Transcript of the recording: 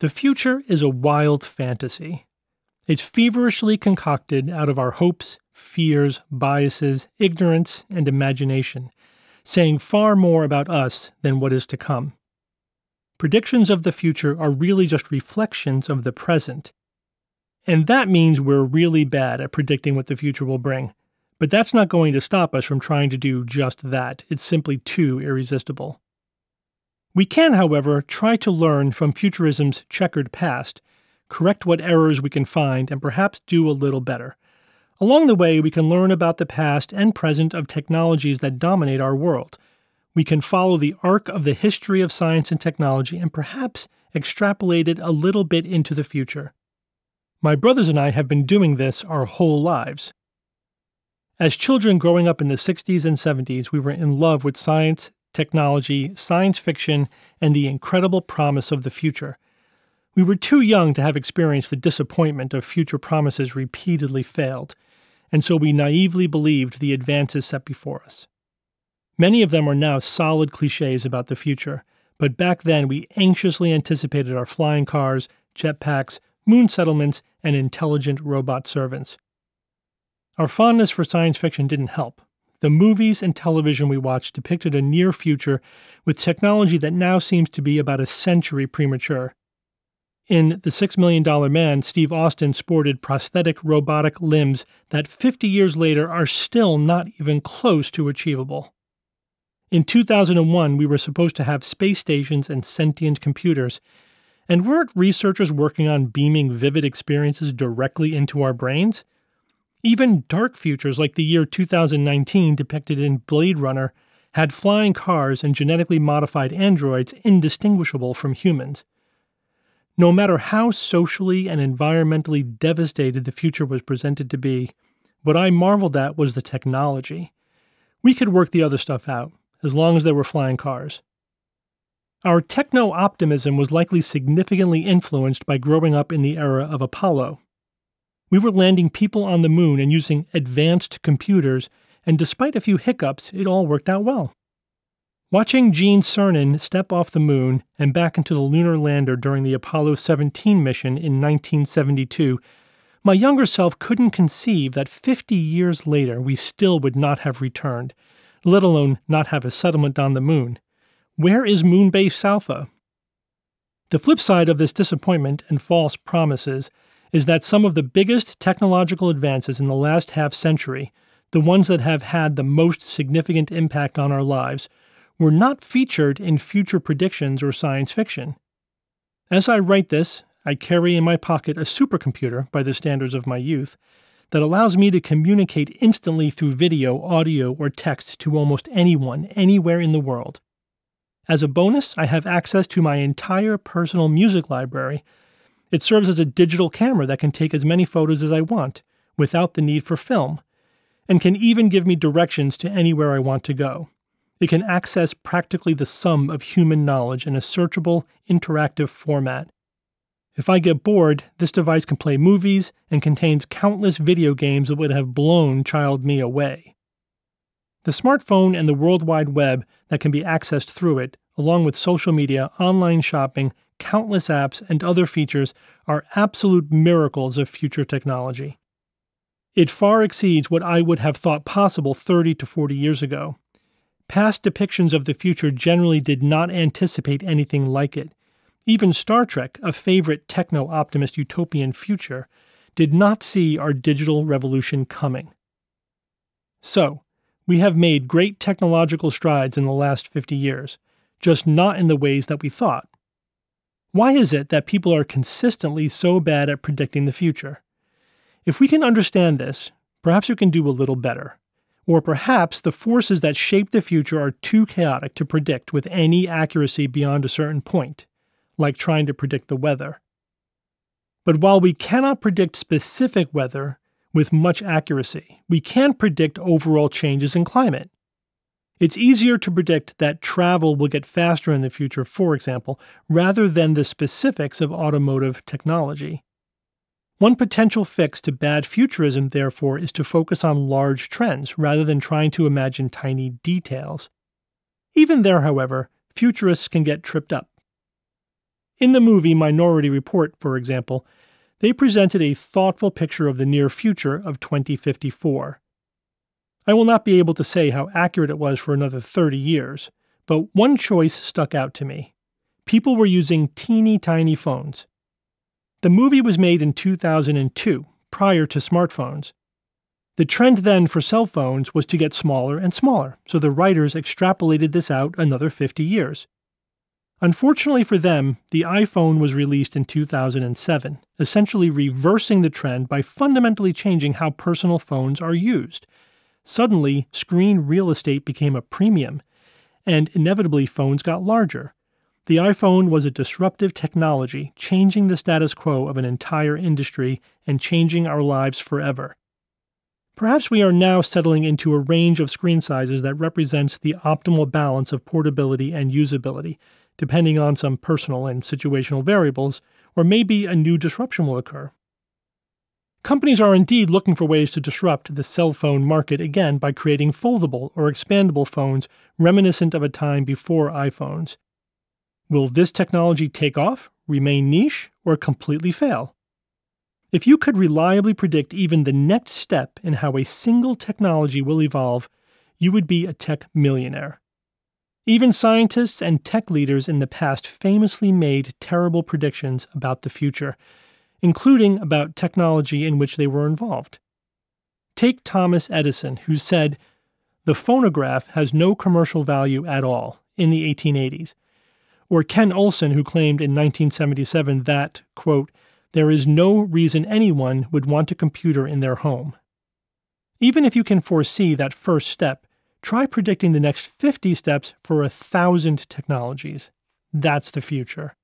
The future is a wild fantasy. It's feverishly concocted out of our hopes, fears, biases, ignorance, and imagination, saying far more about us than what is to come. Predictions of the future are really just reflections of the present. And that means we're really bad at predicting what the future will bring. But that's not going to stop us from trying to do just that. It's simply too irresistible. We can, however, try to learn from futurism's checkered past, correct what errors we can find, and perhaps do a little better. Along the way, we can learn about the past and present of technologies that dominate our world. We can follow the arc of the history of science and technology and perhaps extrapolate it a little bit into the future. My brothers and I have been doing this our whole lives. As children growing up in the 60s and 70s, we were in love with science, technology, science fiction, and the incredible promise of the future. We were too young to have experienced the disappointment of future promises repeatedly failed, and so we naively believed the advances set before us. Many of them are now solid cliches about the future, but back then we anxiously anticipated our flying cars, jetpacks, moon settlements, and intelligent robot servants. Our fondness for science fiction didn't help. The movies and television we watched depicted a near future with technology that now seems to be about a century premature. In The Six Million Dollar Man, Steve Austin sported prosthetic robotic limbs that 50 years later are still not even close to achievable. In 2001, we were supposed to have space stations and sentient computers. And weren't researchers working on beaming vivid experiences directly into our brains? Even dark futures like the year 2019 depicted in Blade Runner had flying cars and genetically modified androids indistinguishable from humans. No matter how socially and environmentally devastated the future was presented to be, what I marveled at was the technology. We could work the other stuff out, as long as there were flying cars. Our techno optimism was likely significantly influenced by growing up in the era of Apollo. We were landing people on the moon and using advanced computers, and despite a few hiccups, it all worked out well. Watching Gene Cernan step off the moon and back into the lunar lander during the Apollo 17 mission in 1972, my younger self couldn't conceive that 50 years later we still would not have returned, let alone not have a settlement on the moon. Where is Moonbase Alpha? The flip side of this disappointment and false promises is that some of the biggest technological advances in the last half century, the ones that have had the most significant impact on our lives, were not featured in future predictions or science fiction. As I write this, I carry in my pocket a supercomputer by the standards of my youth that allows me to communicate instantly through video, audio, or text to almost anyone, anywhere in the world. As a bonus, I have access to my entire personal music library it serves as a digital camera that can take as many photos as I want without the need for film, and can even give me directions to anywhere I want to go. It can access practically the sum of human knowledge in a searchable, interactive format. If I get bored, this device can play movies and contains countless video games that would have blown child me away. The smartphone and the World Wide Web that can be accessed through it, along with social media, online shopping, countless apps, and other features are absolute miracles of future technology. It far exceeds what I would have thought possible 30 to 40 years ago. Past depictions of the future generally did not anticipate anything like it. Even Star Trek, a favorite techno optimist utopian future, did not see our digital revolution coming. So, we have made great technological strides in the last 50 years, just not in the ways that we thought. Why is it that people are consistently so bad at predicting the future? If we can understand this, perhaps we can do a little better. Or perhaps the forces that shape the future are too chaotic to predict with any accuracy beyond a certain point, like trying to predict the weather. But while we cannot predict specific weather with much accuracy, we can predict overall changes in climate. It's easier to predict that travel will get faster in the future, for example, rather than the specifics of automotive technology. One potential fix to bad futurism, therefore, is to focus on large trends rather than trying to imagine tiny details. Even there, however, futurists can get tripped up. In the movie Minority Report, for example, they presented a thoughtful picture of the near future of 2054. I will not be able to say how accurate it was for another 30 years, but one choice stuck out to me. People were using teeny tiny phones. The movie was made in 2002, prior to smartphones. The trend then for cell phones was to get smaller and smaller, so the writers extrapolated this out another 50 years. Unfortunately for them, the iPhone was released in 2007, essentially reversing the trend by fundamentally changing how personal phones are used. Suddenly, screen real estate became a premium, and inevitably phones got larger. The iPhone was a disruptive technology, changing the status quo of an entire industry and changing our lives forever. Perhaps we are now settling into a range of screen sizes that represents the optimal balance of portability and usability depending on some personal and situational variables, or maybe a new disruption will occur. Companies are indeed looking for ways to disrupt the cell phone market again by creating foldable or expandable phones reminiscent of a time before iPhones. Will this technology take off, remain niche, or completely fail? If you could reliably predict even the next step in how a single technology will evolve, you would be a tech millionaire. Even scientists and tech leaders in the past famously made terrible predictions about the future, including about technology in which they were involved. Take Thomas Edison, who said, The phonograph has no commercial value at all in the 1880s. Or Ken Olsen, who claimed in 1977 that, quote, there is no reason anyone would want a computer in their home. Even if you can foresee that first step, Try predicting the next 50 steps for a thousand technologies. That's the future.